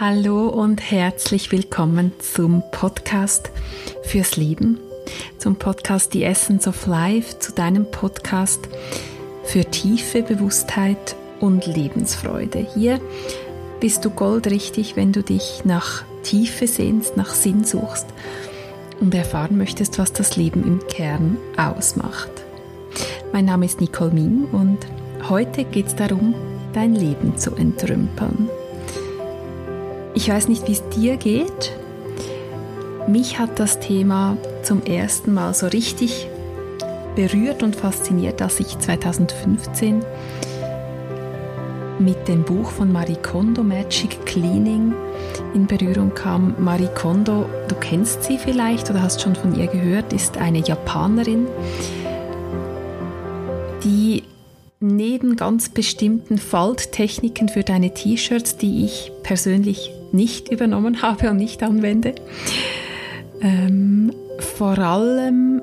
Hallo und herzlich willkommen zum Podcast fürs Leben, zum Podcast The Essence of Life, zu deinem Podcast für tiefe Bewusstheit und Lebensfreude. Hier bist du goldrichtig, wenn du dich nach Tiefe sehnst, nach Sinn suchst und erfahren möchtest, was das Leben im Kern ausmacht. Mein Name ist Nicole Min und heute geht es darum, dein Leben zu entrümpeln. Ich weiß nicht, wie es dir geht. Mich hat das Thema zum ersten Mal so richtig berührt und fasziniert, als ich 2015 mit dem Buch von Marie Kondo Magic Cleaning in Berührung kam. Marie Kondo, du kennst sie vielleicht oder hast schon von ihr gehört, ist eine Japanerin, die neben ganz bestimmten Falttechniken für deine T-Shirts, die ich persönlich nicht übernommen habe und nicht anwende. Ähm, vor allem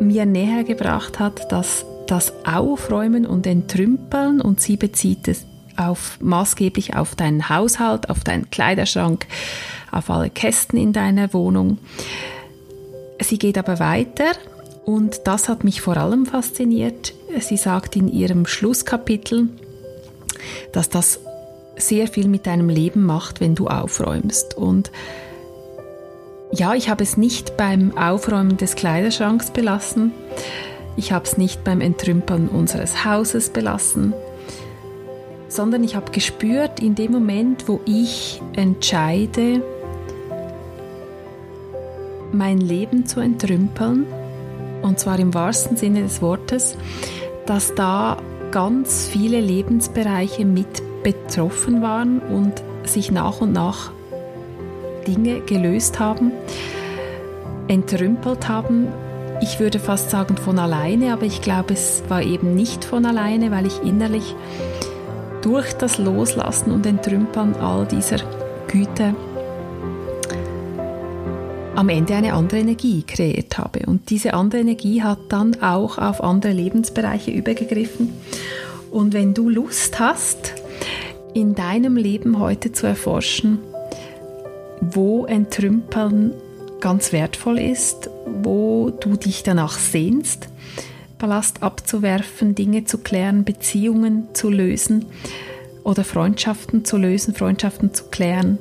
mir näher gebracht hat, dass das Aufräumen und Entrümpeln und sie bezieht es auf, maßgeblich auf deinen Haushalt, auf deinen Kleiderschrank, auf alle Kästen in deiner Wohnung. Sie geht aber weiter und das hat mich vor allem fasziniert. Sie sagt in ihrem Schlusskapitel, dass das sehr viel mit deinem Leben macht, wenn du aufräumst. Und ja, ich habe es nicht beim Aufräumen des Kleiderschranks belassen. Ich habe es nicht beim Entrümpeln unseres Hauses belassen, sondern ich habe gespürt, in dem Moment, wo ich entscheide, mein Leben zu entrümpeln, und zwar im wahrsten Sinne des Wortes, dass da ganz viele Lebensbereiche mit betroffen waren und sich nach und nach Dinge gelöst haben, entrümpelt haben. Ich würde fast sagen von alleine, aber ich glaube, es war eben nicht von alleine, weil ich innerlich durch das Loslassen und Entrümpeln all dieser Güte am Ende eine andere Energie kreiert habe. Und diese andere Energie hat dann auch auf andere Lebensbereiche übergegriffen. Und wenn du Lust hast, in deinem Leben heute zu erforschen, wo Entrümpeln ganz wertvoll ist, wo du dich danach sehnst, Ballast abzuwerfen, Dinge zu klären, Beziehungen zu lösen oder Freundschaften zu lösen, Freundschaften zu klären,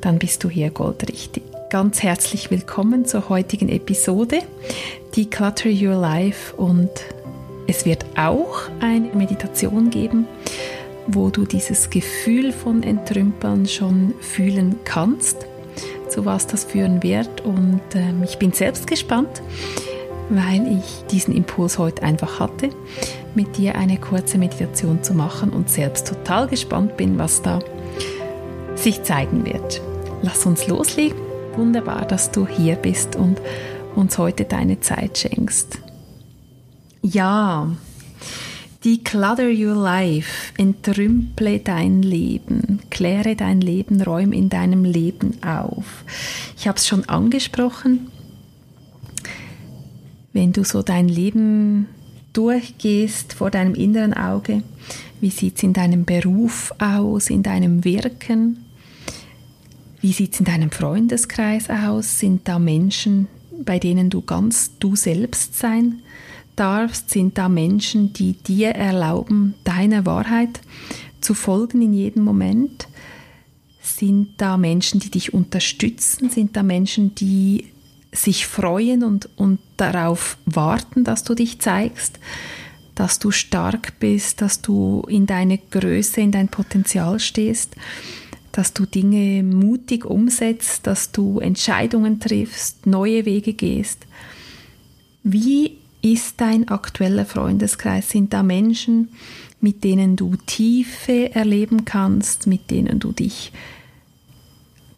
dann bist du hier goldrichtig. Ganz herzlich willkommen zur heutigen Episode, Declutter Your Life und es wird auch eine Meditation geben, wo du dieses Gefühl von Entrümpeln schon fühlen kannst, zu was das führen wird. Und ähm, ich bin selbst gespannt, weil ich diesen Impuls heute einfach hatte, mit dir eine kurze Meditation zu machen und selbst total gespannt bin, was da sich zeigen wird. Lass uns loslegen. Wunderbar, dass du hier bist und uns heute deine Zeit schenkst. Ja, Declutter your life, entrümple dein Leben, kläre dein Leben, räum in deinem Leben auf. Ich habe es schon angesprochen, wenn du so dein Leben durchgehst vor deinem inneren Auge, wie sieht es in deinem Beruf aus, in deinem Wirken, wie sieht es in deinem Freundeskreis aus, sind da Menschen, bei denen du ganz du selbst sein kannst? Darfst, sind da Menschen, die dir erlauben, deiner Wahrheit zu folgen in jedem Moment? Sind da Menschen, die dich unterstützen? Sind da Menschen, die sich freuen und, und darauf warten, dass du dich zeigst, dass du stark bist, dass du in deine Größe, in dein Potenzial stehst, dass du Dinge mutig umsetzt, dass du Entscheidungen triffst, neue Wege gehst? Wie ist dein aktueller Freundeskreis? Sind da Menschen, mit denen du Tiefe erleben kannst, mit denen du dich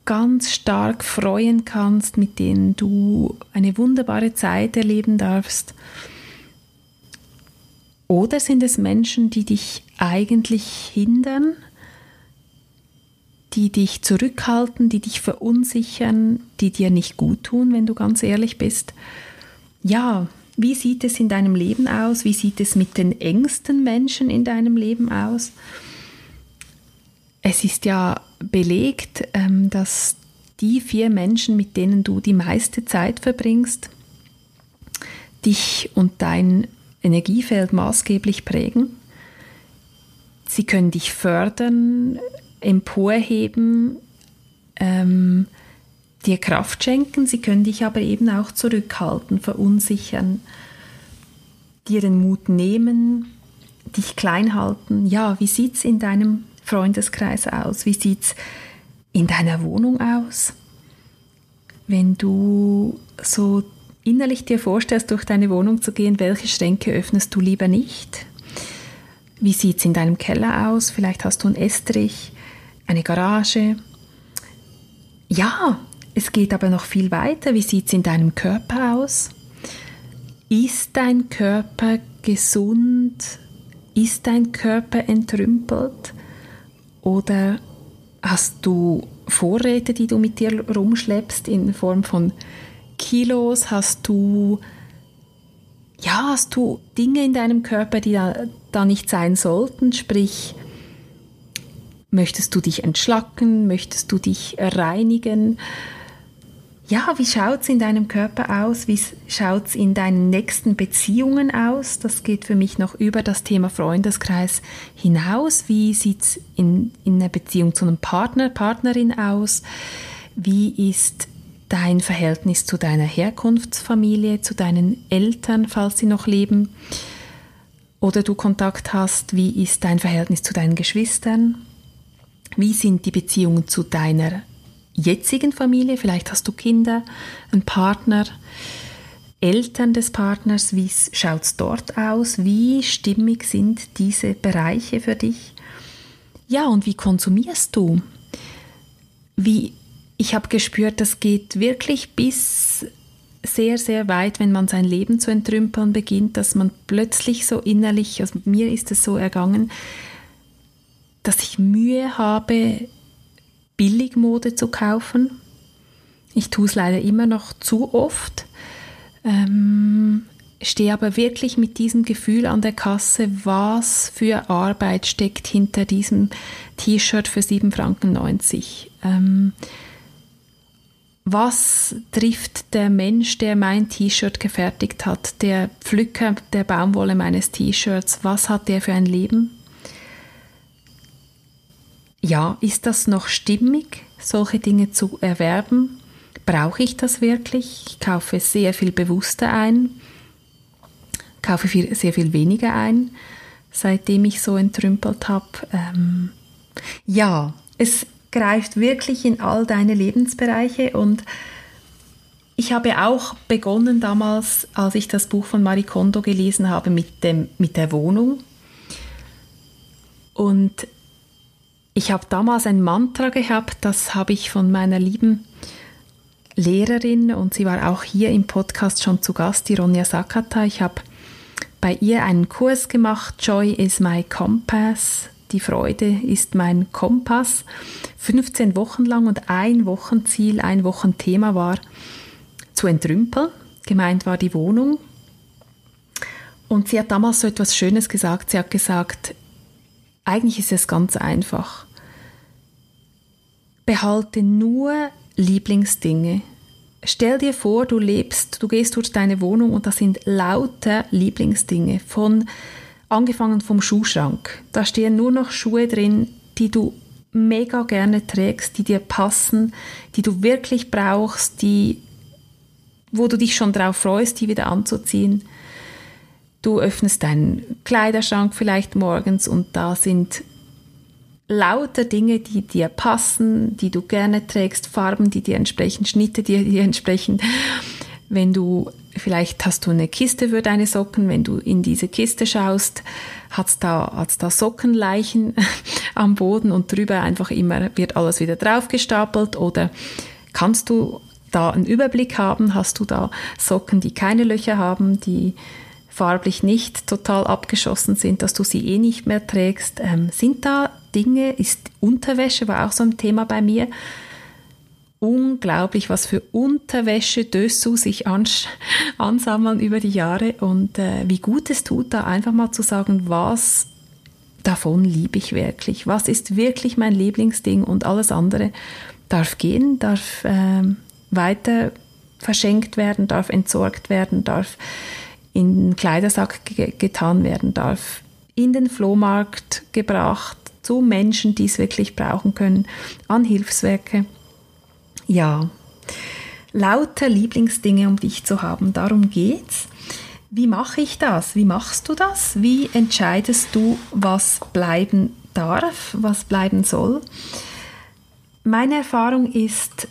ganz stark freuen kannst, mit denen du eine wunderbare Zeit erleben darfst? Oder sind es Menschen, die dich eigentlich hindern, die dich zurückhalten, die dich verunsichern, die dir nicht gut tun, wenn du ganz ehrlich bist? Ja, wie sieht es in deinem Leben aus? Wie sieht es mit den engsten Menschen in deinem Leben aus? es ist ja belegt, ähm, dass die vier Menschen, mit denen du die meiste Zeit verbringst, dich und dein Energiefeld maßgeblich prägen. Sie können dich fördern, emporheben, ähm, dir Kraft schenken, sie können dich aber eben auch zurückhalten, verunsichern, dir den Mut nehmen, dich klein halten. Ja, wie sieht es in deinem Freundeskreis aus? Wie sieht es in deiner Wohnung aus? Wenn du so innerlich dir vorstellst, durch deine Wohnung zu gehen, welche Schränke öffnest du lieber nicht? Wie sieht es in deinem Keller aus? Vielleicht hast du einen Estrich, eine Garage. Ja, es geht aber noch viel weiter. Wie sieht es in deinem Körper aus? Ist dein Körper gesund? Ist dein Körper entrümpelt? Oder hast du Vorräte, die du mit dir rumschleppst in Form von Kilos? Hast du ja, hast du Dinge in deinem Körper, die da, da nicht sein sollten? Sprich, möchtest du dich entschlacken? Möchtest du dich reinigen? Ja, wie schaut es in deinem Körper aus? Wie schaut es in deinen nächsten Beziehungen aus? Das geht für mich noch über das Thema Freundeskreis hinaus. Wie sieht es in, in einer Beziehung zu einem Partner, Partnerin aus? Wie ist dein Verhältnis zu deiner Herkunftsfamilie, zu deinen Eltern, falls sie noch leben? Oder du Kontakt hast, wie ist dein Verhältnis zu deinen Geschwistern? Wie sind die Beziehungen zu deiner jetzigen Familie, vielleicht hast du Kinder, einen Partner, Eltern des Partners, wie schaut es dort aus, wie stimmig sind diese Bereiche für dich? Ja, und wie konsumierst du? Wie, ich habe gespürt, das geht wirklich bis sehr, sehr weit, wenn man sein Leben zu entrümpeln beginnt, dass man plötzlich so innerlich, also mir ist es so ergangen, dass ich Mühe habe, Billigmode zu kaufen. Ich tue es leider immer noch zu oft. Ähm, stehe aber wirklich mit diesem Gefühl an der Kasse, was für Arbeit steckt hinter diesem T-Shirt für 7,90 Franken. Ähm, was trifft der Mensch, der mein T-Shirt gefertigt hat, der Pflücker der Baumwolle meines T-Shirts, was hat der für ein Leben? Ja, ist das noch stimmig, solche Dinge zu erwerben? Brauche ich das wirklich? Ich kaufe sehr viel bewusster ein, kaufe viel, sehr viel weniger ein, seitdem ich so entrümpelt habe. Ähm, ja, es greift wirklich in all deine Lebensbereiche und ich habe auch begonnen damals, als ich das Buch von Marie Kondo gelesen habe, mit, dem, mit der Wohnung. Und ich habe damals ein Mantra gehabt, das habe ich von meiner lieben Lehrerin und sie war auch hier im Podcast schon zu Gast, die Ronja Sakata. Ich habe bei ihr einen Kurs gemacht, Joy is my compass, die Freude ist mein Kompass, 15 Wochen lang und ein Wochenziel, ein Wochenthema war zu entrümpeln. Gemeint war die Wohnung. Und sie hat damals so etwas Schönes gesagt. Sie hat gesagt, eigentlich ist es ganz einfach. Behalte nur Lieblingsdinge. Stell dir vor, du lebst, du gehst durch deine Wohnung und da sind lauter Lieblingsdinge. Von angefangen vom Schuhschrank. Da stehen nur noch Schuhe drin, die du mega gerne trägst, die dir passen, die du wirklich brauchst, die wo du dich schon drauf freust, die wieder anzuziehen. Du öffnest deinen Kleiderschrank vielleicht morgens und da sind lauter Dinge, die dir passen, die du gerne trägst, Farben, die dir entsprechen, Schnitte, die dir entsprechen. Wenn du vielleicht hast du eine Kiste für deine Socken, wenn du in diese Kiste schaust, hat's da hat's da Sockenleichen am Boden und drüber einfach immer wird alles wieder draufgestapelt oder kannst du da einen Überblick haben, hast du da Socken, die keine Löcher haben, die farblich nicht total abgeschossen sind, dass du sie eh nicht mehr trägst. Ähm, sind da Dinge, ist Unterwäsche, war auch so ein Thema bei mir. Unglaublich, was für Unterwäsche Dessous sich ans ansammeln über die Jahre und äh, wie gut es tut, da einfach mal zu sagen, was davon liebe ich wirklich? Was ist wirklich mein Lieblingsding und alles andere darf gehen, darf äh, weiter verschenkt werden, darf entsorgt werden, darf in den Kleidersack ge getan werden, darf in den Flohmarkt gebracht zu Menschen, die es wirklich brauchen können, an Hilfswerke. Ja, lauter Lieblingsdinge, um dich zu haben, darum geht's. Wie mache ich das? Wie machst du das? Wie entscheidest du, was bleiben darf, was bleiben soll? Meine Erfahrung ist,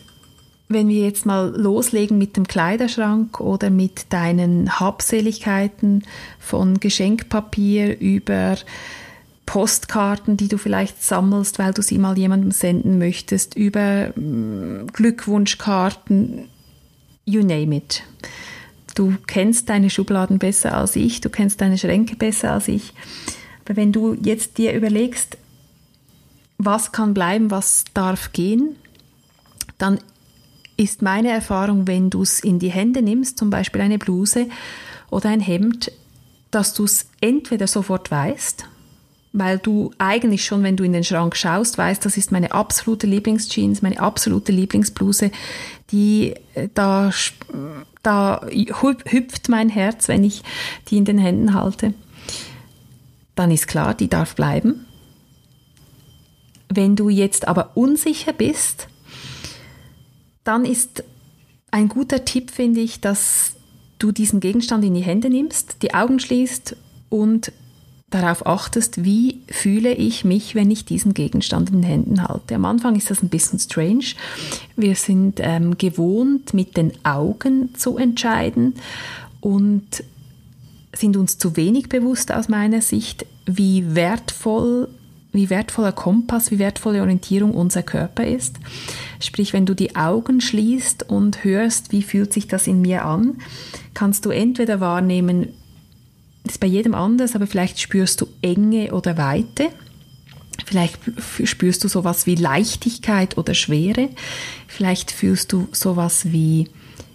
wenn wir jetzt mal loslegen mit dem Kleiderschrank oder mit deinen Habseligkeiten von Geschenkpapier über Postkarten, die du vielleicht sammelst, weil du sie mal jemandem senden möchtest, über mm, Glückwunschkarten, you name it. Du kennst deine Schubladen besser als ich, du kennst deine Schränke besser als ich. Aber wenn du jetzt dir überlegst, was kann bleiben, was darf gehen, dann ist meine Erfahrung, wenn du es in die Hände nimmst, zum Beispiel eine Bluse oder ein Hemd, dass du es entweder sofort weißt, weil du eigentlich schon, wenn du in den Schrank schaust, weißt, das ist meine absolute Lieblingsjeans, meine absolute Lieblingsbluse, die äh, da da hüpft mein Herz, wenn ich die in den Händen halte. Dann ist klar, die darf bleiben. Wenn du jetzt aber unsicher bist, dann ist ein guter Tipp, finde ich, dass du diesen Gegenstand in die Hände nimmst, die Augen schließt und darauf achtest, wie fühle ich mich, wenn ich diesen Gegenstand in den Händen halte. Am Anfang ist das ein bisschen strange. Wir sind ähm, gewohnt, mit den Augen zu entscheiden und sind uns zu wenig bewusst aus meiner Sicht, wie wertvoll, wie wertvoller Kompass, wie wertvolle Orientierung unser Körper ist. Sprich, wenn du die Augen schließt und hörst, wie fühlt sich das in mir an, kannst du entweder wahrnehmen, das ist bei jedem anders, aber vielleicht spürst du Enge oder Weite. Vielleicht spürst du sowas wie Leichtigkeit oder Schwere. Vielleicht fühlst du sowas wie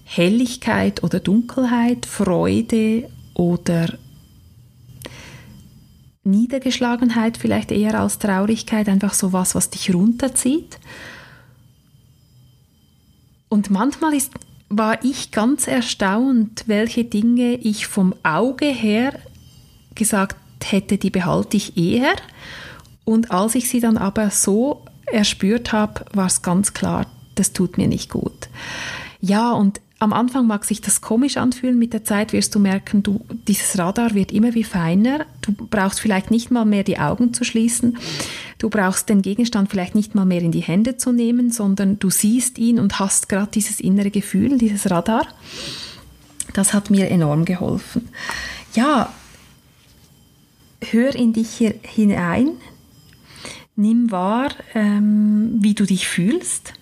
Helligkeit oder Dunkelheit, Freude oder Niedergeschlagenheit vielleicht eher als Traurigkeit, einfach sowas, was dich runterzieht. Und manchmal ist war ich ganz erstaunt, welche Dinge ich vom Auge her gesagt hätte, die behalte ich eher. Und als ich sie dann aber so erspürt habe, war es ganz klar, das tut mir nicht gut. Ja, und am Anfang mag sich das komisch anfühlen, mit der Zeit wirst du merken, du, dieses Radar wird immer wie feiner. Du brauchst vielleicht nicht mal mehr die Augen zu schließen. Du brauchst den Gegenstand vielleicht nicht mal mehr in die Hände zu nehmen, sondern du siehst ihn und hast gerade dieses innere Gefühl, dieses Radar. Das hat mir enorm geholfen. Ja, hör in dich hier hinein, nimm wahr, ähm, wie du dich fühlst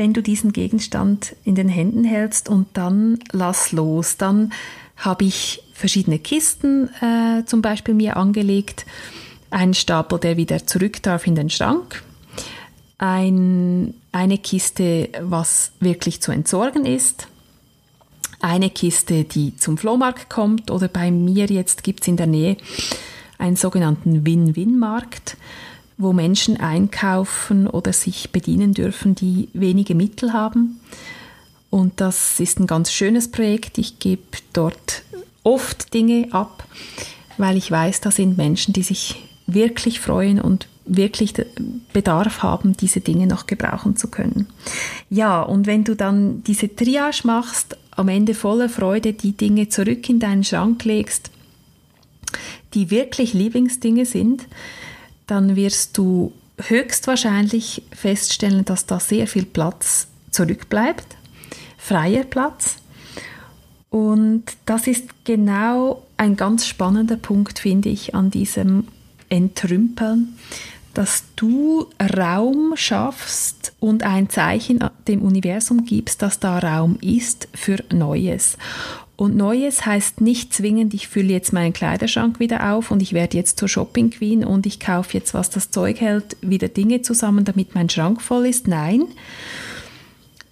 wenn du diesen Gegenstand in den Händen hältst und dann lass los. Dann habe ich verschiedene Kisten äh, zum Beispiel mir angelegt, einen Stapel, der wieder zurück darf in den Schrank, ein, eine Kiste, was wirklich zu entsorgen ist, eine Kiste, die zum Flohmarkt kommt. Oder bei mir jetzt gibt es in der Nähe einen sogenannten Win-Win-Markt wo Menschen einkaufen oder sich bedienen dürfen, die wenige Mittel haben. Und das ist ein ganz schönes Projekt. Ich gebe dort oft Dinge ab, weil ich weiß, da sind Menschen, die sich wirklich freuen und wirklich Bedarf haben, diese Dinge noch gebrauchen zu können. Ja, und wenn du dann diese Triage machst, am Ende voller Freude die Dinge zurück in deinen Schrank legst, die wirklich Lieblingsdinge sind, dann wirst du höchstwahrscheinlich feststellen, dass da sehr viel Platz zurückbleibt, freier Platz. Und das ist genau ein ganz spannender Punkt, finde ich, an diesem Entrümpeln, dass du Raum schaffst und ein Zeichen dem Universum gibst, dass da Raum ist für Neues. Und Neues heißt nicht zwingend, ich fülle jetzt meinen Kleiderschrank wieder auf und ich werde jetzt zur Shopping Queen und ich kaufe jetzt, was das Zeug hält, wieder Dinge zusammen, damit mein Schrank voll ist. Nein,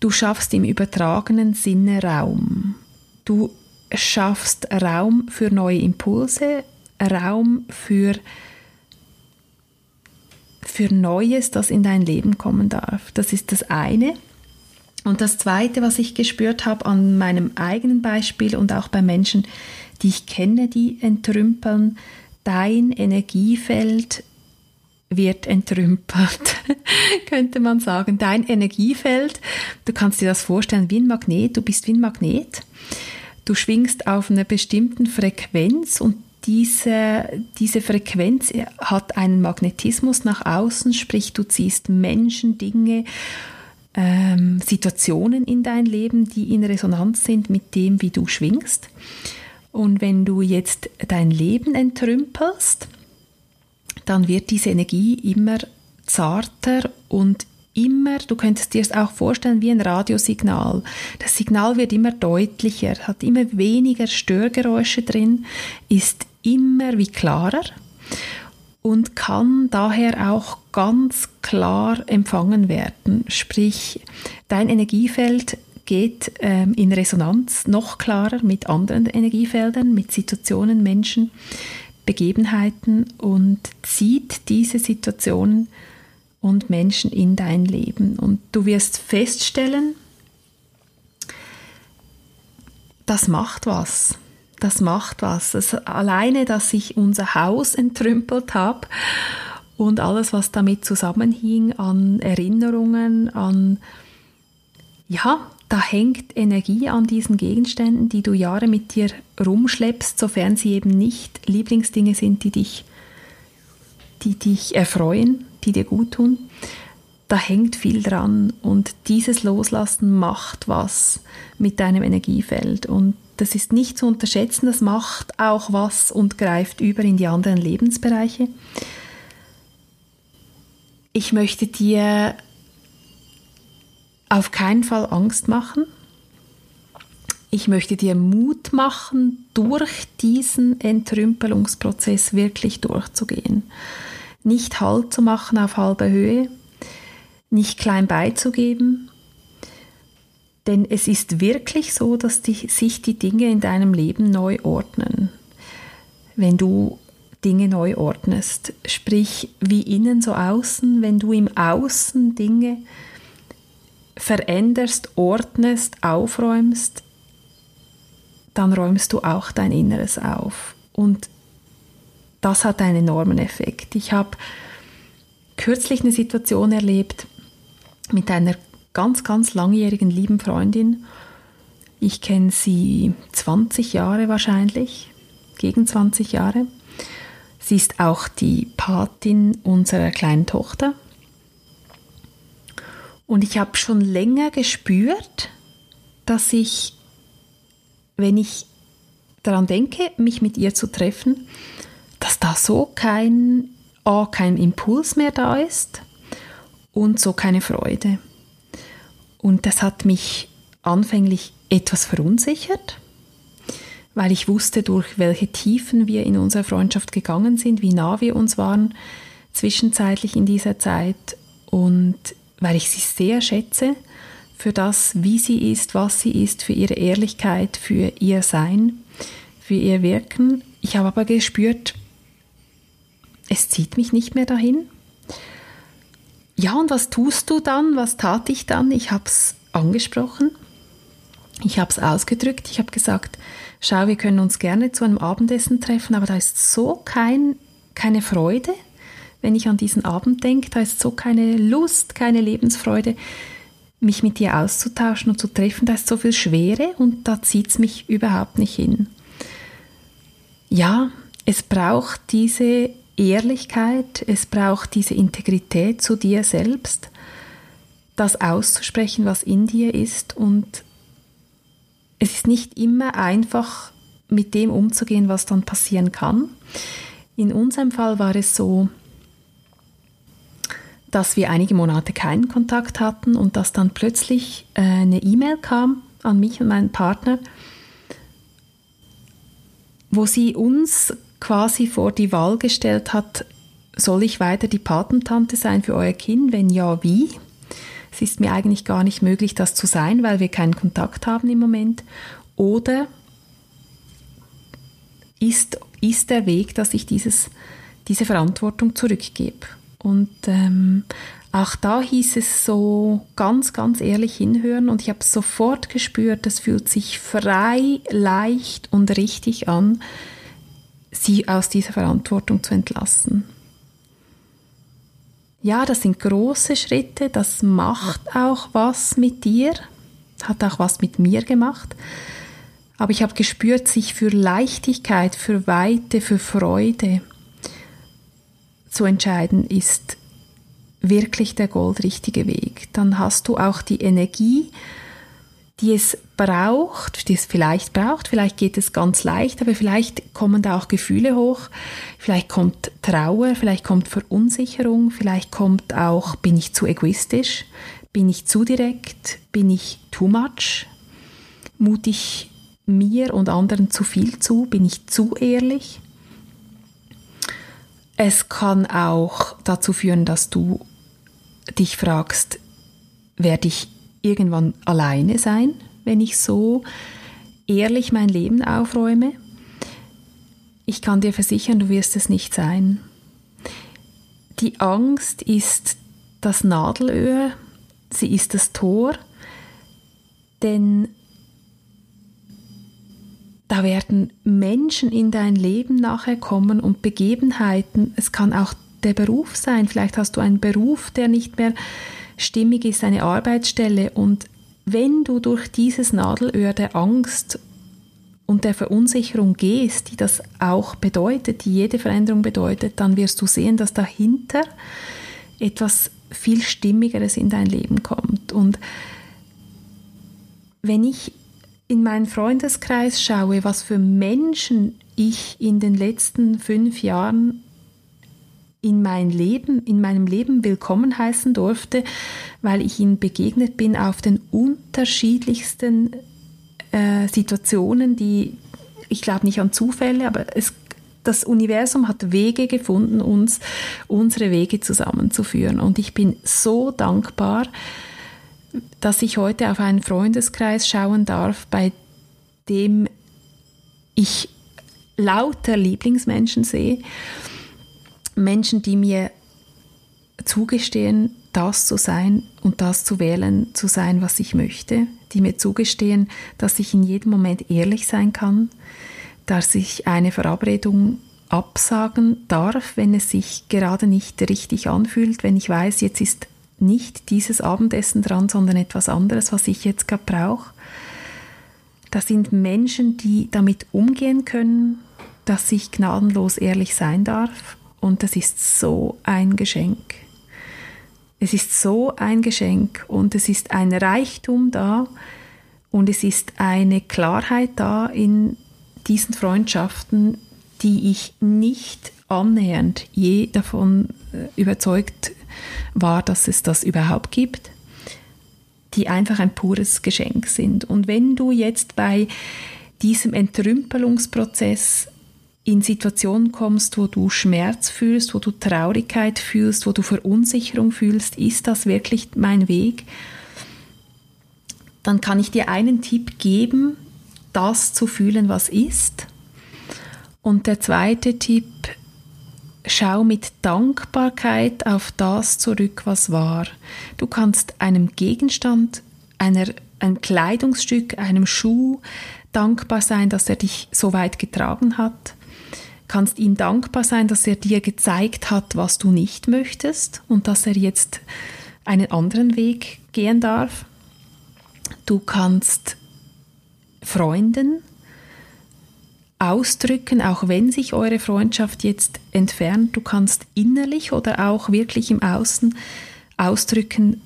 du schaffst im übertragenen Sinne Raum. Du schaffst Raum für neue Impulse, Raum für für Neues, das in dein Leben kommen darf. Das ist das eine. Und das zweite, was ich gespürt habe an meinem eigenen Beispiel und auch bei Menschen, die ich kenne, die entrümpeln, dein Energiefeld wird entrümpelt, könnte man sagen. Dein Energiefeld, du kannst dir das vorstellen wie ein Magnet, du bist wie ein Magnet. Du schwingst auf einer bestimmten Frequenz und diese, diese Frequenz hat einen Magnetismus nach außen, sprich du ziehst Menschen, Dinge, ähm, Situationen in dein Leben, die in Resonanz sind mit dem, wie du schwingst. Und wenn du jetzt dein Leben entrümpelst, dann wird diese Energie immer zarter und immer, du könntest dir es auch vorstellen wie ein Radiosignal. Das Signal wird immer deutlicher, hat immer weniger Störgeräusche drin, ist immer wie klarer und kann daher auch ganz klar empfangen werden. Sprich, dein Energiefeld geht ähm, in Resonanz noch klarer mit anderen Energiefeldern, mit Situationen, Menschen, Begebenheiten und zieht diese Situationen und Menschen in dein Leben. Und du wirst feststellen, das macht was. Das macht was. Das alleine, dass ich unser Haus entrümpelt habe und alles, was damit zusammenhing an Erinnerungen, an ja, da hängt Energie an diesen Gegenständen, die du Jahre mit dir rumschleppst, sofern sie eben nicht Lieblingsdinge sind, die dich, die dich erfreuen, die dir gut tun. Da hängt viel dran und dieses Loslassen macht was mit deinem Energiefeld und das ist nicht zu unterschätzen, das macht auch was und greift über in die anderen Lebensbereiche. Ich möchte dir auf keinen Fall Angst machen. Ich möchte dir Mut machen, durch diesen Entrümpelungsprozess wirklich durchzugehen. Nicht Halt zu machen auf halber Höhe, nicht klein beizugeben, denn es ist wirklich so, dass die, sich die Dinge in deinem Leben neu ordnen. Wenn du Dinge neu ordnest, sprich wie innen so außen, wenn du im Außen Dinge veränderst, ordnest, aufräumst, dann räumst du auch dein Inneres auf. Und das hat einen enormen Effekt. Ich habe kürzlich eine Situation erlebt mit einer ganz, ganz langjährigen lieben Freundin. Ich kenne sie 20 Jahre wahrscheinlich, gegen 20 Jahre. Sie ist auch die Patin unserer kleinen Tochter. Und ich habe schon länger gespürt, dass ich, wenn ich daran denke, mich mit ihr zu treffen, dass da so kein, oh, kein Impuls mehr da ist und so keine Freude. Und das hat mich anfänglich etwas verunsichert, weil ich wusste, durch welche Tiefen wir in unserer Freundschaft gegangen sind, wie nah wir uns waren zwischenzeitlich in dieser Zeit und weil ich sie sehr schätze für das, wie sie ist, was sie ist, für ihre Ehrlichkeit, für ihr Sein, für ihr Wirken. Ich habe aber gespürt, es zieht mich nicht mehr dahin. Ja, und was tust du dann? Was tat ich dann? Ich habe es angesprochen. Ich habe es ausgedrückt. Ich habe gesagt, schau, wir können uns gerne zu einem Abendessen treffen, aber da ist so kein, keine Freude, wenn ich an diesen Abend denke, da ist so keine Lust, keine Lebensfreude, mich mit dir auszutauschen und zu treffen, da ist so viel Schwere und da zieht es mich überhaupt nicht hin. Ja, es braucht diese Ehrlichkeit, es braucht diese Integrität zu dir selbst, das auszusprechen, was in dir ist und es ist nicht immer einfach, mit dem umzugehen, was dann passieren kann. In unserem Fall war es so, dass wir einige Monate keinen Kontakt hatten und dass dann plötzlich äh, eine E-Mail kam an mich und meinen Partner, wo sie uns quasi vor die Wahl gestellt hat, soll ich weiter die Patentante sein für euer Kind? Wenn ja, wie? Es ist mir eigentlich gar nicht möglich, das zu sein, weil wir keinen Kontakt haben im Moment. Oder ist, ist der Weg, dass ich dieses, diese Verantwortung zurückgebe? Und ähm, auch da hieß es so ganz, ganz ehrlich hinhören und ich habe sofort gespürt, das fühlt sich frei, leicht und richtig an, sie aus dieser Verantwortung zu entlassen. Ja, das sind große Schritte, das macht auch was mit dir, hat auch was mit mir gemacht. Aber ich habe gespürt, sich für Leichtigkeit, für Weite, für Freude zu entscheiden, ist wirklich der goldrichtige Weg. Dann hast du auch die Energie, die es braucht, die es vielleicht braucht. Vielleicht geht es ganz leicht, aber vielleicht kommen da auch Gefühle hoch. Vielleicht kommt Trauer, vielleicht kommt Verunsicherung, vielleicht kommt auch, bin ich zu egoistisch, bin ich zu direkt, bin ich too much, mute ich mir und anderen zu viel zu, bin ich zu ehrlich. Es kann auch dazu führen, dass du dich fragst, werde ich irgendwann alleine sein, wenn ich so ehrlich mein Leben aufräume? Ich kann dir versichern, du wirst es nicht sein. Die Angst ist das Nadelöhr, sie ist das Tor, denn da werden Menschen in dein Leben nachher kommen und Begebenheiten. Es kann auch der Beruf sein. Vielleicht hast du einen Beruf, der nicht mehr stimmig ist, eine Arbeitsstelle. Und wenn du durch dieses Nadelöhr der Angst und der Verunsicherung gehst, die das auch bedeutet, die jede Veränderung bedeutet, dann wirst du sehen, dass dahinter etwas viel Stimmigeres in dein Leben kommt. Und wenn ich in meinen Freundeskreis schaue, was für Menschen ich in den letzten fünf Jahren in mein Leben, in meinem Leben willkommen heißen durfte, weil ich ihnen begegnet bin auf den unterschiedlichsten äh, Situationen, die ich glaube nicht an Zufälle, aber es, das Universum hat Wege gefunden, uns unsere Wege zusammenzuführen. Und ich bin so dankbar, dass ich heute auf einen Freundeskreis schauen darf, bei dem ich lauter Lieblingsmenschen sehe. Menschen, die mir zugestehen, das zu sein und das zu wählen, zu sein, was ich möchte, die mir zugestehen, dass ich in jedem Moment ehrlich sein kann, dass ich eine Verabredung absagen darf, wenn es sich gerade nicht richtig anfühlt, wenn ich weiß, jetzt ist nicht dieses Abendessen dran, sondern etwas anderes, was ich jetzt gerade brauche. Das sind Menschen, die damit umgehen können, dass ich gnadenlos ehrlich sein darf. Und das ist so ein Geschenk. Es ist so ein Geschenk und es ist ein Reichtum da und es ist eine Klarheit da in diesen Freundschaften, die ich nicht annähernd je davon äh, überzeugt war, dass es das überhaupt gibt, die einfach ein pures Geschenk sind. Und wenn du jetzt bei diesem Entrümpelungsprozess in Situationen kommst, wo du Schmerz fühlst, wo du Traurigkeit fühlst, wo du Verunsicherung fühlst, ist das wirklich mein Weg? Dann kann ich dir einen Tipp geben, das zu fühlen, was ist. Und der zweite Tipp, schau mit Dankbarkeit auf das zurück, was war. Du kannst einem Gegenstand, einer, einem Kleidungsstück, einem Schuh dankbar sein, dass er dich so weit getragen hat. Kannst ihm dankbar sein, dass er dir gezeigt hat, was du nicht möchtest und dass er jetzt einen anderen Weg gehen darf. Du kannst Freunden ausdrücken, auch wenn sich eure Freundschaft jetzt entfernt. Du kannst innerlich oder auch wirklich im Außen ausdrücken,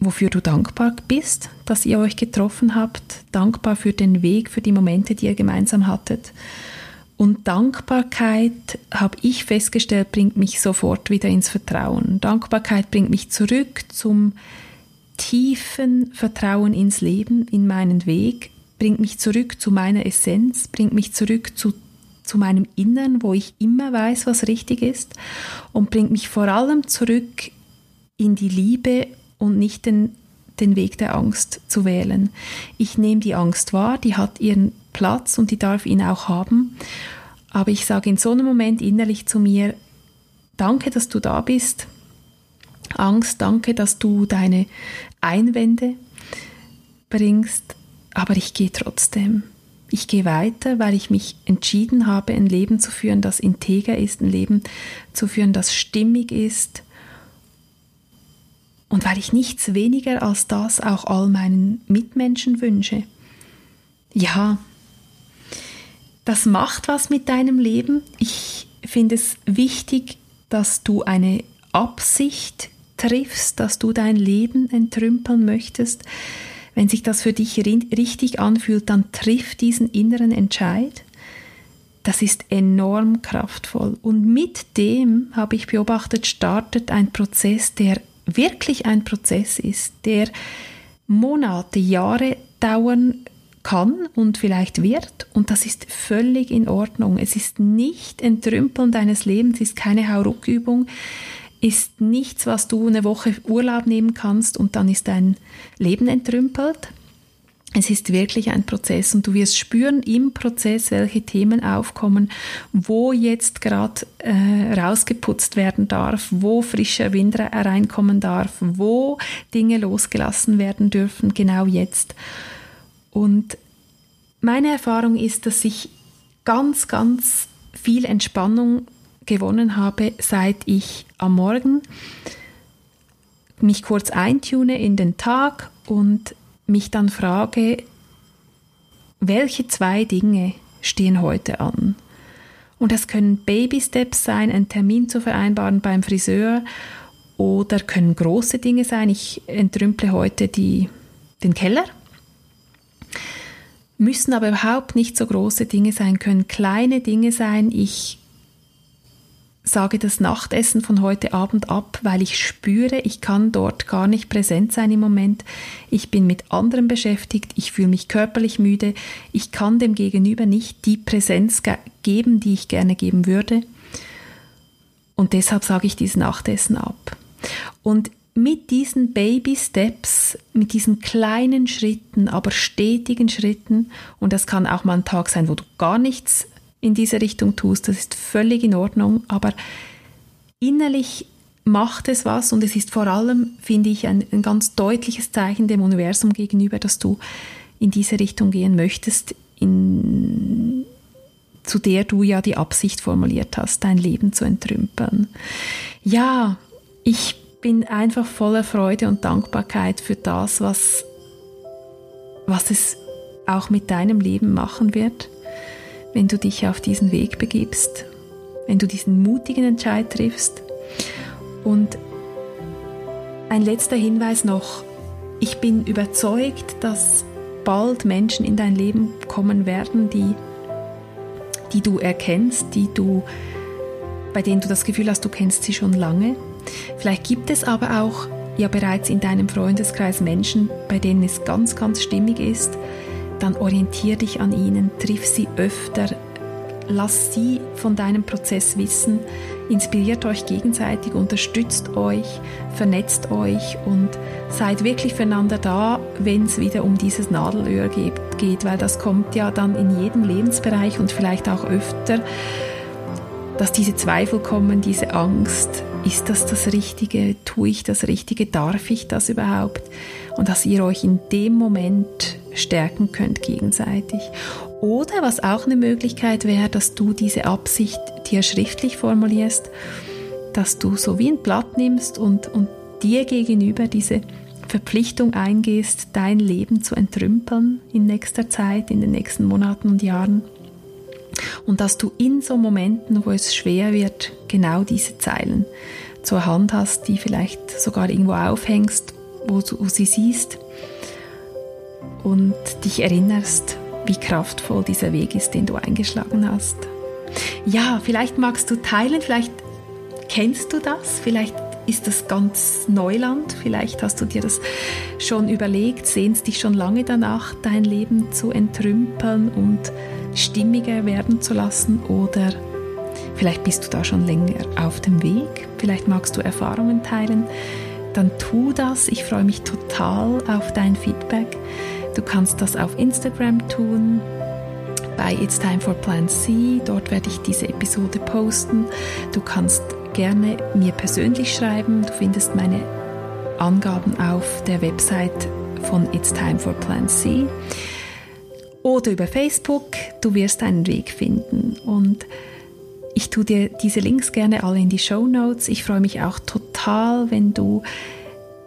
wofür du dankbar bist, dass ihr euch getroffen habt, dankbar für den Weg, für die Momente, die ihr gemeinsam hattet. Und Dankbarkeit, habe ich festgestellt, bringt mich sofort wieder ins Vertrauen. Dankbarkeit bringt mich zurück zum tiefen Vertrauen ins Leben, in meinen Weg, bringt mich zurück zu meiner Essenz, bringt mich zurück zu, zu meinem Innern, wo ich immer weiß, was richtig ist und bringt mich vor allem zurück in die Liebe und nicht den, den Weg der Angst zu wählen. Ich nehme die Angst wahr, die hat ihren Platz und die darf ihn auch haben. Aber ich sage in so einem Moment innerlich zu mir, danke, dass du da bist. Angst, danke, dass du deine Einwände bringst, aber ich gehe trotzdem. Ich gehe weiter, weil ich mich entschieden habe, ein Leben zu führen, das integer ist, ein Leben zu führen, das stimmig ist. Und weil ich nichts weniger als das auch all meinen Mitmenschen wünsche. Ja, das macht was mit deinem Leben. Ich finde es wichtig, dass du eine Absicht triffst, dass du dein Leben entrümpeln möchtest. Wenn sich das für dich richtig anfühlt, dann triff diesen inneren Entscheid. Das ist enorm kraftvoll. Und mit dem, habe ich beobachtet, startet ein Prozess, der wirklich ein Prozess ist, der Monate, Jahre dauern kann und vielleicht wird. Und das ist völlig in Ordnung. Es ist nicht Entrümpeln deines Lebens, ist keine Hauruckübung, ist nichts, was du eine Woche Urlaub nehmen kannst und dann ist dein Leben entrümpelt. Es ist wirklich ein Prozess und du wirst spüren im Prozess, welche Themen aufkommen, wo jetzt gerade äh, rausgeputzt werden darf, wo frischer Wind reinkommen darf, wo Dinge losgelassen werden dürfen, genau jetzt. Und meine Erfahrung ist, dass ich ganz, ganz viel Entspannung gewonnen habe, seit ich am Morgen mich kurz eintune in den Tag und mich dann frage, welche zwei Dinge stehen heute an? Und das können Baby-Steps sein, einen Termin zu vereinbaren beim Friseur oder können große Dinge sein. Ich entrümple heute die, den Keller. Müssen aber überhaupt nicht so große Dinge sein, können kleine Dinge sein. Ich sage das Nachtessen von heute Abend ab, weil ich spüre, ich kann dort gar nicht präsent sein im Moment. Ich bin mit anderem beschäftigt, ich fühle mich körperlich müde, ich kann dem Gegenüber nicht die Präsenz ge geben, die ich gerne geben würde. Und deshalb sage ich dieses Nachtessen ab. Und mit diesen Baby Steps, mit diesen kleinen Schritten, aber stetigen Schritten, und das kann auch mal ein Tag sein, wo du gar nichts in diese Richtung tust, das ist völlig in Ordnung, aber innerlich macht es was und es ist vor allem, finde ich, ein, ein ganz deutliches Zeichen dem Universum gegenüber, dass du in diese Richtung gehen möchtest, in, zu der du ja die Absicht formuliert hast, dein Leben zu entrümpeln. Ja, ich bin einfach voller Freude und Dankbarkeit für das, was, was es auch mit deinem Leben machen wird wenn du dich auf diesen Weg begibst, wenn du diesen mutigen Entscheid triffst. Und ein letzter Hinweis noch. Ich bin überzeugt, dass bald Menschen in dein Leben kommen werden, die, die du erkennst, die du, bei denen du das Gefühl hast, du kennst sie schon lange. Vielleicht gibt es aber auch ja bereits in deinem Freundeskreis Menschen, bei denen es ganz, ganz stimmig ist, dann orientier dich an ihnen, triff sie öfter, lass sie von deinem Prozess wissen, inspiriert euch gegenseitig, unterstützt euch, vernetzt euch und seid wirklich füreinander da, wenn es wieder um dieses Nadelöhr geht, weil das kommt ja dann in jedem Lebensbereich und vielleicht auch öfter, dass diese Zweifel kommen, diese Angst, ist das das Richtige, tue ich das Richtige, darf ich das überhaupt? Und dass ihr euch in dem Moment stärken könnt gegenseitig. Oder was auch eine Möglichkeit wäre, dass du diese Absicht dir schriftlich formulierst, dass du so wie ein Blatt nimmst und, und dir gegenüber diese Verpflichtung eingehst, dein Leben zu entrümpeln in nächster Zeit, in den nächsten Monaten und Jahren. Und dass du in so Momenten, wo es schwer wird, genau diese Zeilen zur Hand hast, die vielleicht sogar irgendwo aufhängst, wo du sie siehst und dich erinnerst, wie kraftvoll dieser Weg ist, den du eingeschlagen hast. Ja, vielleicht magst du teilen, vielleicht kennst du das, vielleicht ist das ganz Neuland, vielleicht hast du dir das schon überlegt, sehnst dich schon lange danach, dein Leben zu entrümpeln und stimmiger werden zu lassen oder vielleicht bist du da schon länger auf dem Weg, vielleicht magst du Erfahrungen teilen, dann tu das. Ich freue mich total auf dein Feedback. Du kannst das auf Instagram tun, bei It's Time for Plan C. Dort werde ich diese Episode posten. Du kannst gerne mir persönlich schreiben. Du findest meine Angaben auf der Website von It's Time for Plan C oder über Facebook. Du wirst einen Weg finden und ich tue dir diese Links gerne alle in die Show Notes. Ich freue mich auch total, wenn du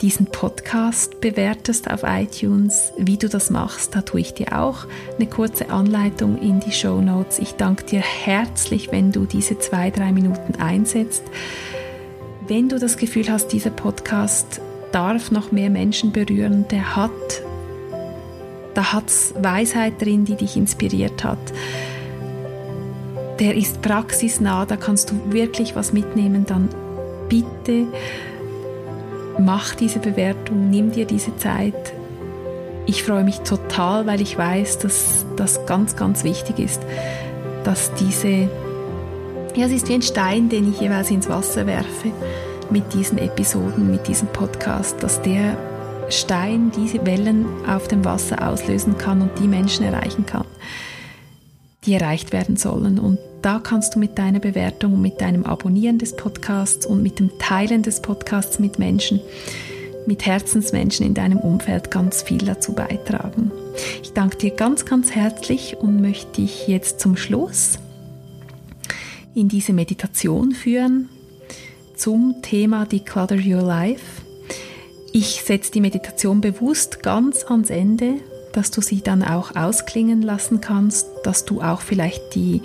diesen Podcast bewertest auf iTunes. Wie du das machst, da tue ich dir auch eine kurze Anleitung in die Show Notes. Ich danke dir herzlich, wenn du diese zwei, drei Minuten einsetzt. Wenn du das Gefühl hast, dieser Podcast darf noch mehr Menschen berühren, der hat, da hat es Weisheit drin, die dich inspiriert hat. Der ist praxisnah, da kannst du wirklich was mitnehmen, dann bitte mach diese Bewertung, nimm dir diese Zeit. Ich freue mich total, weil ich weiß, dass das ganz, ganz wichtig ist, dass diese, ja, es ist wie ein Stein, den ich jeweils ins Wasser werfe mit diesen Episoden, mit diesem Podcast, dass der Stein diese Wellen auf dem Wasser auslösen kann und die Menschen erreichen kann, die erreicht werden sollen. Und da kannst du mit deiner Bewertung, mit deinem Abonnieren des Podcasts und mit dem Teilen des Podcasts mit Menschen, mit Herzensmenschen in deinem Umfeld ganz viel dazu beitragen. Ich danke dir ganz, ganz herzlich und möchte dich jetzt zum Schluss in diese Meditation führen zum Thema Declutter Your Life. Ich setze die Meditation bewusst ganz ans Ende, dass du sie dann auch ausklingen lassen kannst, dass du auch vielleicht die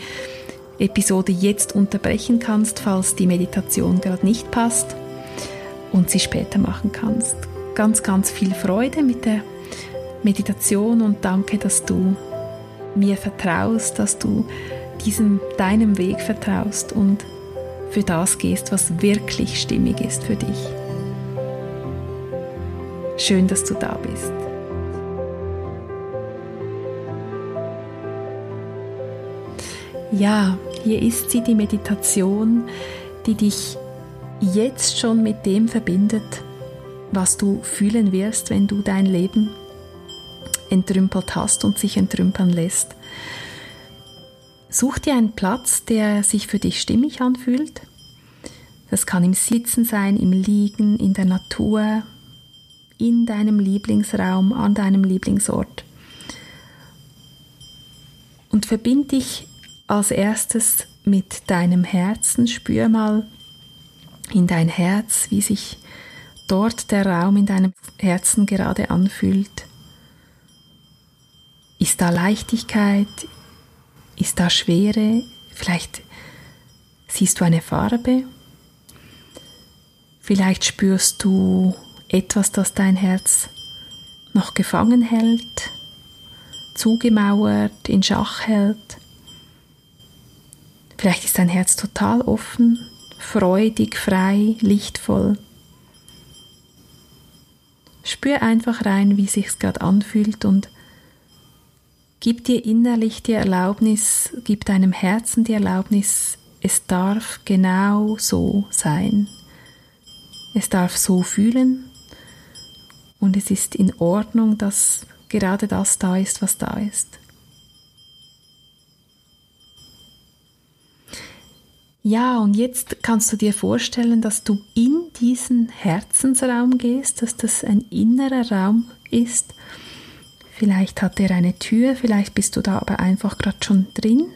Episode jetzt unterbrechen kannst, falls die Meditation gerade nicht passt und sie später machen kannst. Ganz, ganz viel Freude mit der Meditation und danke, dass du mir vertraust, dass du diesem deinem Weg vertraust und für das gehst, was wirklich stimmig ist für dich. Schön, dass du da bist. Ja, hier ist sie, die Meditation, die dich jetzt schon mit dem verbindet, was du fühlen wirst, wenn du dein Leben entrümpelt hast und sich entrümpeln lässt. Such dir einen Platz, der sich für dich stimmig anfühlt. Das kann im Sitzen sein, im Liegen, in der Natur, in deinem Lieblingsraum, an deinem Lieblingsort. Und verbind dich als erstes mit deinem Herzen. Spür mal in dein Herz, wie sich dort der Raum in deinem Herzen gerade anfühlt. Ist da Leichtigkeit? Ist da Schwere? Vielleicht siehst du eine Farbe? Vielleicht spürst du etwas, das dein Herz noch gefangen hält, zugemauert, in Schach hält. Vielleicht ist dein Herz total offen, freudig, frei, lichtvoll. Spür einfach rein, wie sich's gerade anfühlt und gib dir innerlich die Erlaubnis, gib deinem Herzen die Erlaubnis, es darf genau so sein. Es darf so fühlen und es ist in Ordnung, dass gerade das da ist, was da ist. Ja, und jetzt kannst du dir vorstellen, dass du in diesen Herzensraum gehst, dass das ein innerer Raum ist. Vielleicht hat er eine Tür, vielleicht bist du da aber einfach gerade schon drin.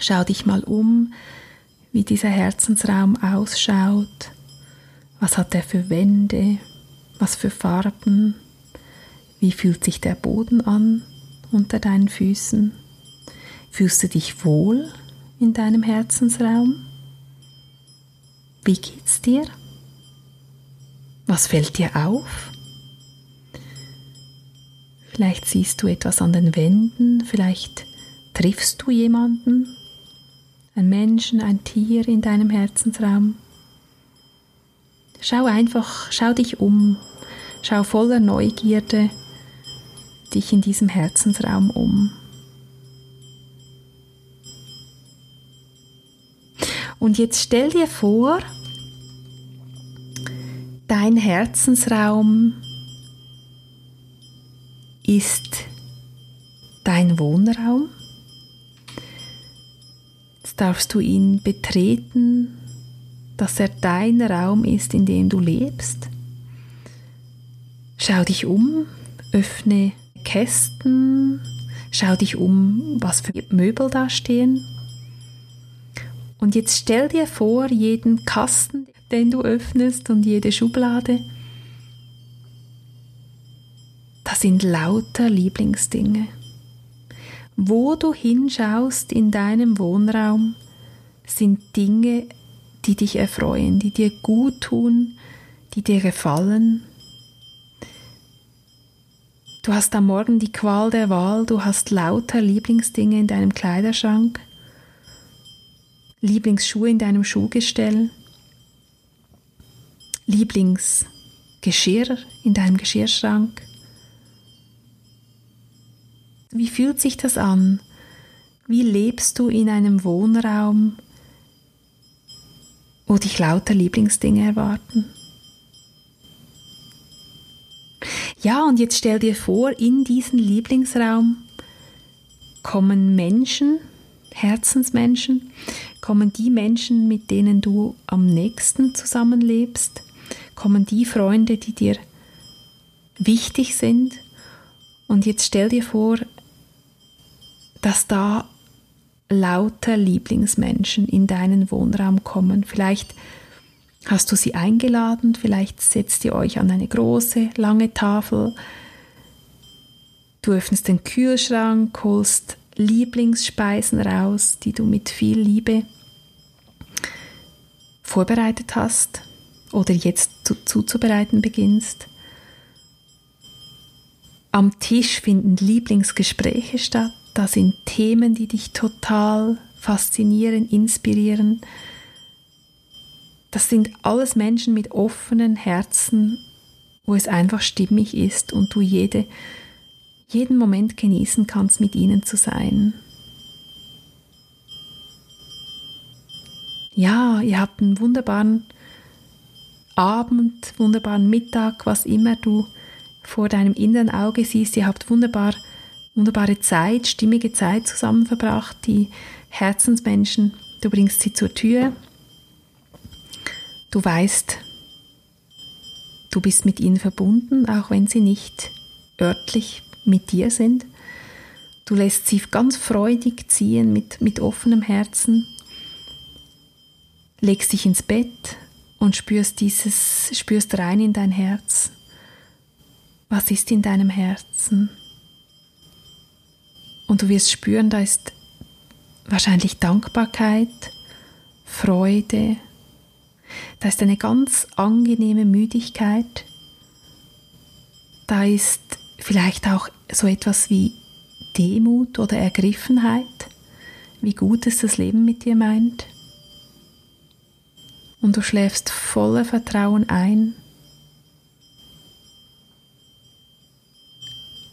Schau dich mal um, wie dieser Herzensraum ausschaut. Was hat er für Wände? Was für Farben? Wie fühlt sich der Boden an unter deinen Füßen? Fühlst du dich wohl in deinem Herzensraum? Wie geht's dir? Was fällt dir auf? Vielleicht siehst du etwas an den Wänden, vielleicht triffst du jemanden, ein Menschen, ein Tier in deinem Herzensraum. Schau einfach, schau dich um, schau voller Neugierde dich in diesem Herzensraum um. Und jetzt stell dir vor, dein Herzensraum ist dein Wohnraum. Jetzt darfst du ihn betreten, dass er dein Raum ist, in dem du lebst. Schau dich um, öffne Kästen, schau dich um, was für Möbel da stehen. Und jetzt stell dir vor, jeden Kasten, den du öffnest und jede Schublade, das sind lauter Lieblingsdinge. Wo du hinschaust in deinem Wohnraum, sind Dinge, die dich erfreuen, die dir gut tun, die dir gefallen. Du hast am Morgen die Qual der Wahl, du hast lauter Lieblingsdinge in deinem Kleiderschrank, Lieblingsschuhe in deinem Schuhgestell, Lieblingsgeschirr in deinem Geschirrschrank. Wie fühlt sich das an? Wie lebst du in einem Wohnraum, wo dich lauter Lieblingsdinge erwarten? Ja, und jetzt stell dir vor, in diesen Lieblingsraum kommen Menschen, Herzensmenschen, kommen die Menschen, mit denen du am nächsten zusammenlebst, kommen die Freunde, die dir wichtig sind. Und jetzt stell dir vor, dass da lauter Lieblingsmenschen in deinen Wohnraum kommen. Vielleicht hast du sie eingeladen, vielleicht setzt ihr euch an eine große, lange Tafel. Du öffnest den Kühlschrank, holst Lieblingsspeisen raus, die du mit viel Liebe vorbereitet hast oder jetzt zu, zuzubereiten beginnst. Am Tisch finden Lieblingsgespräche statt. Da sind Themen, die dich total faszinieren, inspirieren. Das sind alles Menschen mit offenen Herzen, wo es einfach stimmig ist und du jede, jeden Moment genießen kannst, mit ihnen zu sein. Ja, ihr habt einen wunderbaren Abend, wunderbaren Mittag, was immer du vor deinem inneren Auge siehst. Ihr habt wunderbar, wunderbare Zeit, stimmige Zeit zusammen verbracht. Die Herzensmenschen, du bringst sie zur Tür. Du weißt, du bist mit ihnen verbunden, auch wenn sie nicht örtlich mit dir sind. Du lässt sie ganz freudig ziehen mit, mit offenem Herzen, legst dich ins Bett und spürst dieses, spürst rein in dein Herz. Was ist in deinem Herzen? Und du wirst spüren, da ist wahrscheinlich Dankbarkeit, Freude, da ist eine ganz angenehme Müdigkeit, da ist vielleicht auch so etwas wie Demut oder Ergriffenheit, wie gut es das Leben mit dir meint. Und du schläfst voller Vertrauen ein.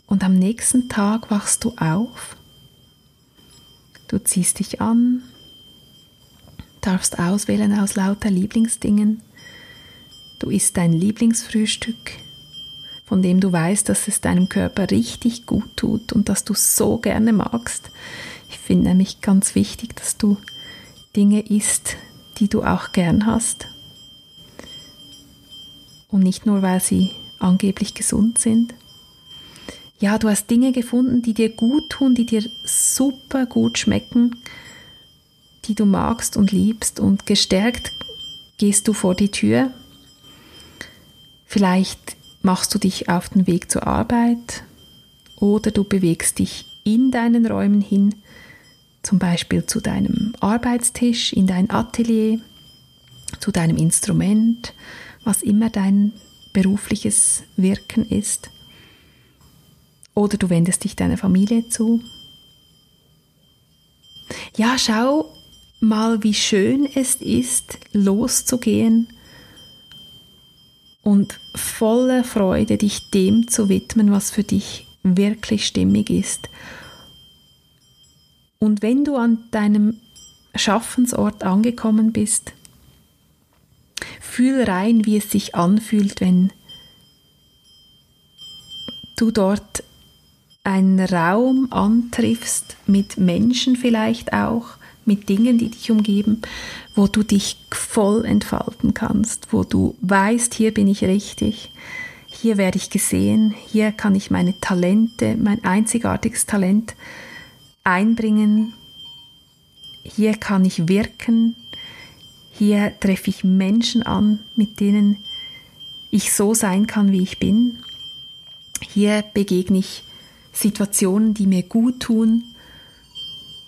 Und am nächsten Tag wachst du auf. Du ziehst dich an, darfst auswählen aus lauter Lieblingsdingen. Du isst dein Lieblingsfrühstück von dem du weißt, dass es deinem Körper richtig gut tut und dass du so gerne magst. Ich finde nämlich ganz wichtig, dass du Dinge isst, die du auch gern hast. Und nicht nur, weil sie angeblich gesund sind. Ja, du hast Dinge gefunden, die dir gut tun, die dir super gut schmecken, die du magst und liebst und gestärkt gehst du vor die Tür. Vielleicht machst du dich auf den Weg zur Arbeit oder du bewegst dich in deinen Räumen hin, zum Beispiel zu deinem Arbeitstisch, in dein Atelier, zu deinem Instrument, was immer dein berufliches Wirken ist. Oder du wendest dich deiner Familie zu. Ja, schau mal, wie schön es ist, loszugehen und voller Freude dich dem zu widmen, was für dich wirklich stimmig ist. Und wenn du an deinem Schaffensort angekommen bist, fühl rein, wie es sich anfühlt, wenn du dort einen Raum antriffst, mit Menschen vielleicht auch, mit Dingen, die dich umgeben, wo du dich voll entfalten kannst, wo du weißt, hier bin ich richtig, hier werde ich gesehen, hier kann ich meine Talente, mein einzigartiges Talent einbringen, hier kann ich wirken, hier treffe ich Menschen an, mit denen ich so sein kann, wie ich bin. Hier begegne ich Situationen, die mir gut tun.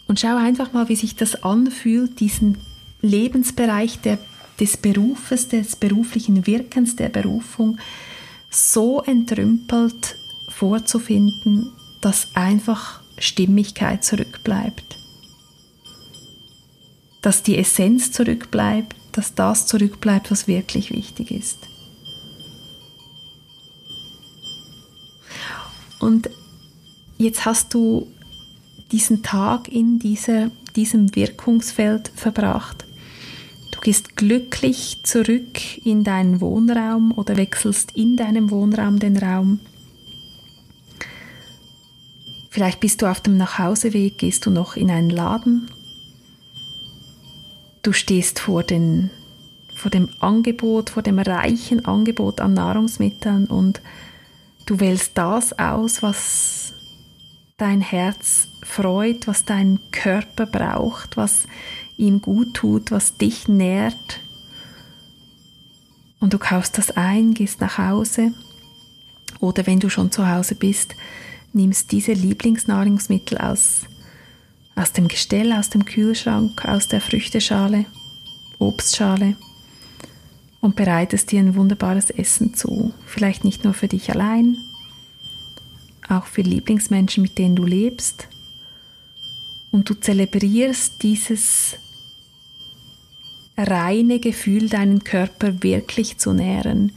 Und schau einfach mal, wie sich das anfühlt, diesen Lebensbereich der, des Berufes, des beruflichen Wirkens, der Berufung, so entrümpelt vorzufinden, dass einfach Stimmigkeit zurückbleibt. Dass die Essenz zurückbleibt, dass das zurückbleibt, was wirklich wichtig ist. Und jetzt hast du diesen Tag in dieser, diesem Wirkungsfeld verbracht. Du gehst glücklich zurück in deinen Wohnraum oder wechselst in deinem Wohnraum den Raum. Vielleicht bist du auf dem Nachhauseweg, gehst du noch in einen Laden. Du stehst vor, den, vor dem Angebot, vor dem reichen Angebot an Nahrungsmitteln und Du wählst das aus, was dein Herz freut, was dein Körper braucht, was ihm gut tut, was dich nährt. Und du kaufst das ein, gehst nach Hause oder wenn du schon zu Hause bist, nimmst diese Lieblingsnahrungsmittel aus, aus dem Gestell, aus dem Kühlschrank, aus der Früchteschale, Obstschale und bereitest dir ein wunderbares Essen zu. Vielleicht nicht nur für dich allein, auch für Lieblingsmenschen, mit denen du lebst. Und du zelebrierst dieses reine Gefühl, deinen Körper wirklich zu nähren.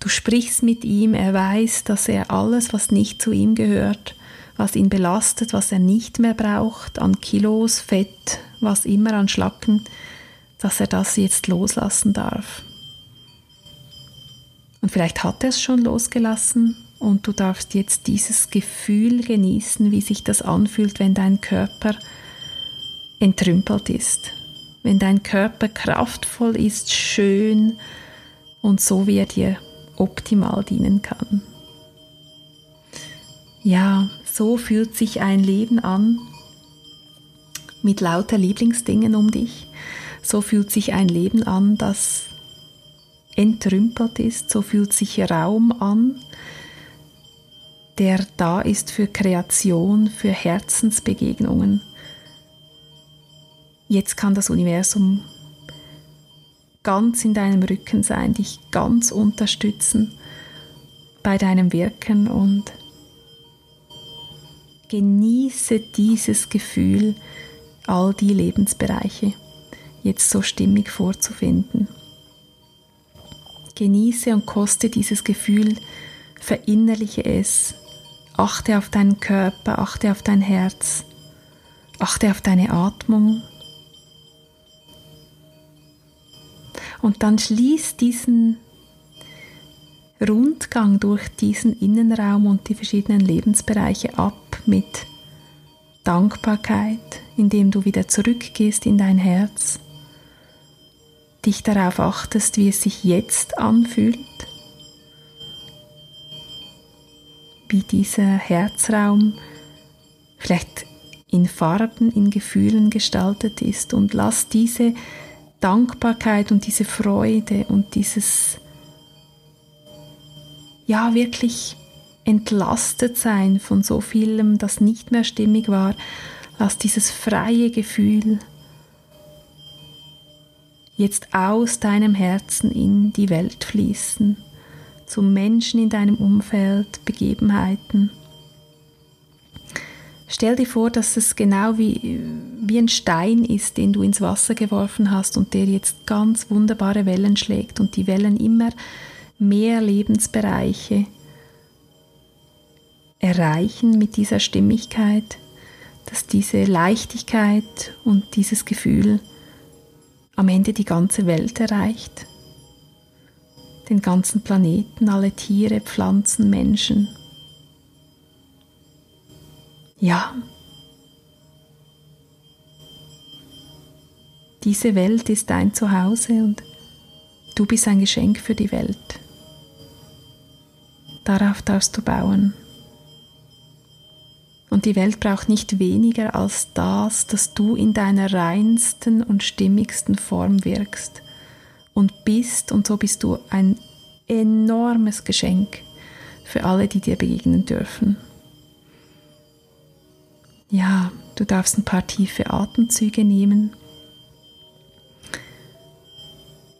Du sprichst mit ihm, er weiß, dass er alles, was nicht zu ihm gehört, was ihn belastet, was er nicht mehr braucht, an Kilos, Fett, was immer an Schlacken, dass er das jetzt loslassen darf. Und vielleicht hat er es schon losgelassen und du darfst jetzt dieses Gefühl genießen, wie sich das anfühlt, wenn dein Körper entrümpelt ist. Wenn dein Körper kraftvoll ist, schön und so wie er dir optimal dienen kann. Ja, so fühlt sich ein Leben an mit lauter Lieblingsdingen um dich. So fühlt sich ein Leben an, das entrümpelt ist, so fühlt sich Raum an, der da ist für Kreation, für Herzensbegegnungen. Jetzt kann das Universum ganz in deinem Rücken sein, dich ganz unterstützen bei deinem Wirken und genieße dieses Gefühl, all die Lebensbereiche jetzt so stimmig vorzufinden. Genieße und koste dieses Gefühl, verinnerliche es, achte auf deinen Körper, achte auf dein Herz, achte auf deine Atmung. Und dann schließ diesen Rundgang durch diesen Innenraum und die verschiedenen Lebensbereiche ab mit Dankbarkeit, indem du wieder zurückgehst in dein Herz dich darauf achtest, wie es sich jetzt anfühlt, wie dieser Herzraum vielleicht in Farben, in Gefühlen gestaltet ist. Und lass diese Dankbarkeit und diese Freude und dieses ja wirklich entlastet sein von so vielem, das nicht mehr stimmig war, lass dieses freie Gefühl jetzt aus deinem Herzen in die Welt fließen, zu Menschen in deinem Umfeld, Begebenheiten. Stell dir vor, dass es genau wie, wie ein Stein ist, den du ins Wasser geworfen hast und der jetzt ganz wunderbare Wellen schlägt und die Wellen immer mehr Lebensbereiche erreichen mit dieser Stimmigkeit, dass diese Leichtigkeit und dieses Gefühl am Ende die ganze Welt erreicht. Den ganzen Planeten, alle Tiere, Pflanzen, Menschen. Ja. Diese Welt ist dein Zuhause und du bist ein Geschenk für die Welt. Darauf darfst du bauen. Und die Welt braucht nicht weniger als das, dass du in deiner reinsten und stimmigsten Form wirkst und bist, und so bist du ein enormes Geschenk für alle, die dir begegnen dürfen. Ja, du darfst ein paar tiefe Atemzüge nehmen.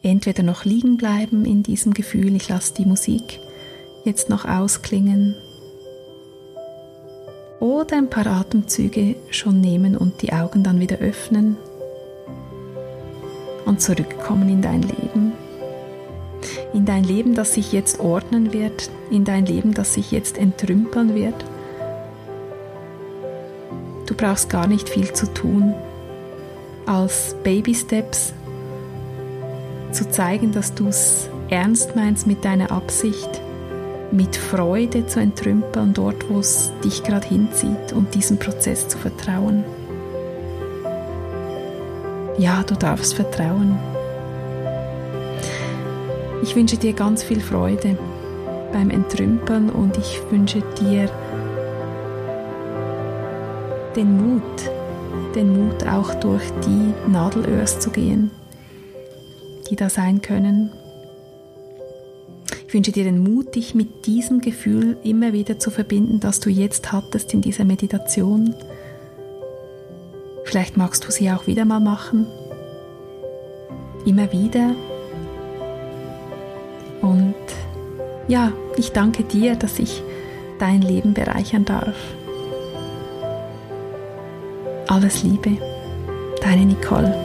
Entweder noch liegen bleiben in diesem Gefühl, ich lasse die Musik jetzt noch ausklingen oder ein paar Atemzüge schon nehmen und die Augen dann wieder öffnen und zurückkommen in dein Leben. In dein Leben, das sich jetzt ordnen wird, in dein Leben, das sich jetzt entrümpeln wird. Du brauchst gar nicht viel zu tun, als Baby Steps zu zeigen, dass du es ernst meinst mit deiner Absicht mit Freude zu entrümpeln, dort wo es dich gerade hinzieht und diesem Prozess zu vertrauen. Ja, du darfst vertrauen. Ich wünsche dir ganz viel Freude beim Entrümpeln und ich wünsche dir den Mut, den Mut auch durch die Nadelöhrs zu gehen, die da sein können ich wünsche dir den Mut, dich mit diesem Gefühl immer wieder zu verbinden, das du jetzt hattest in dieser Meditation. Vielleicht magst du sie auch wieder mal machen. Immer wieder. Und ja, ich danke dir, dass ich dein Leben bereichern darf. Alles Liebe, deine Nicole.